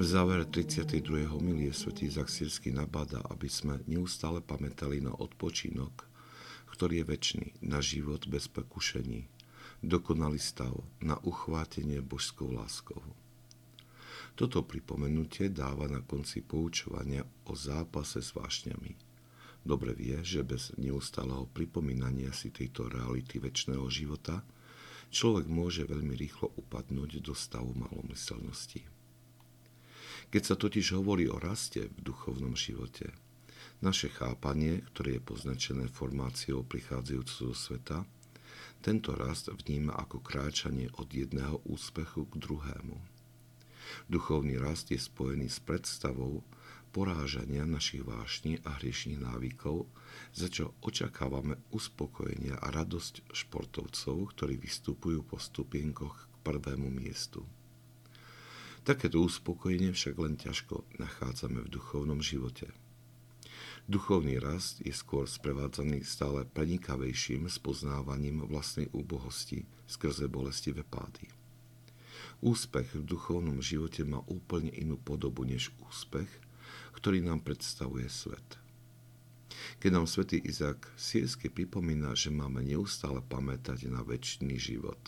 V závere 32. homilie svätý Zaksírsky nabada, aby sme neustále pamätali na odpočinok, ktorý je väčší, na život bez pokušení, dokonalý stav, na uchvátenie božskou láskou. Toto pripomenutie dáva na konci poučovania o zápase s vášňami. Dobre vie, že bez neustáleho pripomínania si tejto reality väčšného života človek môže veľmi rýchlo upadnúť do stavu malomyselnosti. Keď sa totiž hovorí o raste v duchovnom živote, naše chápanie, ktoré je poznačené formáciou prichádzajúceho sveta, tento rast vníma ako kráčanie od jedného úspechu k druhému. Duchovný rast je spojený s predstavou porážania našich vášní a hriešných návykov, za čo očakávame uspokojenia a radosť športovcov, ktorí vystupujú po stupienkoch k prvému miestu. Takéto uspokojenie však len ťažko nachádzame v duchovnom živote. Duchovný rast je skôr sprevádzaný stále prenikavejším spoznávaním vlastnej úbohosti skrze bolestivé pády. Úspech v duchovnom živote má úplne inú podobu než úspech, ktorý nám predstavuje svet. Keď nám svätý Izák Siersky pripomína, že máme neustále pamätať na väčší život,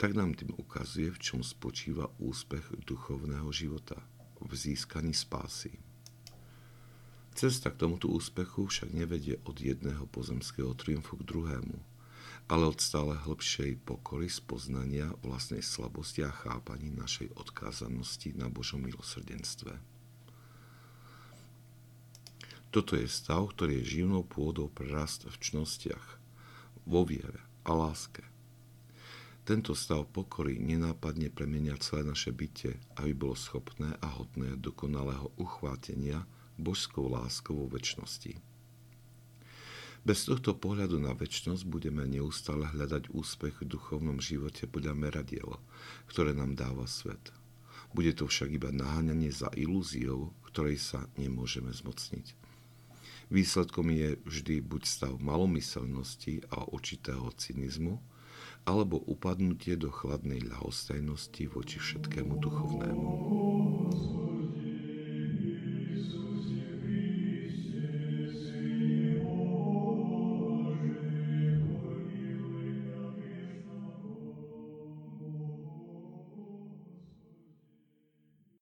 tak nám tým ukazuje, v čom spočíva úspech duchovného života, v získaní spásy. Cesta k tomuto úspechu však nevedie od jedného pozemského triumfu k druhému – ale od stále hĺbšej pokory spoznania vlastnej slabosti a chápaní našej odkázanosti na Božom milosrdenstve. Toto je stav, ktorý je živnou pôdou pre rast v čnostiach, vo viere a láske. Tento stav pokory nenápadne premenia celé naše bytie, aby bolo schopné a hodné dokonalého uchvátenia božskou láskou vo väčšnosti. Bez tohto pohľadu na väčšnosť budeme neustále hľadať úspech v duchovnom živote podľa meradiel, ktoré nám dáva svet. Bude to však iba naháňanie za ilúziou, ktorej sa nemôžeme zmocniť. Výsledkom je vždy buď stav malomyselnosti a očitého cynizmu, alebo upadnutie do chladnej ľahostajnosti voči všetkému duchovnému.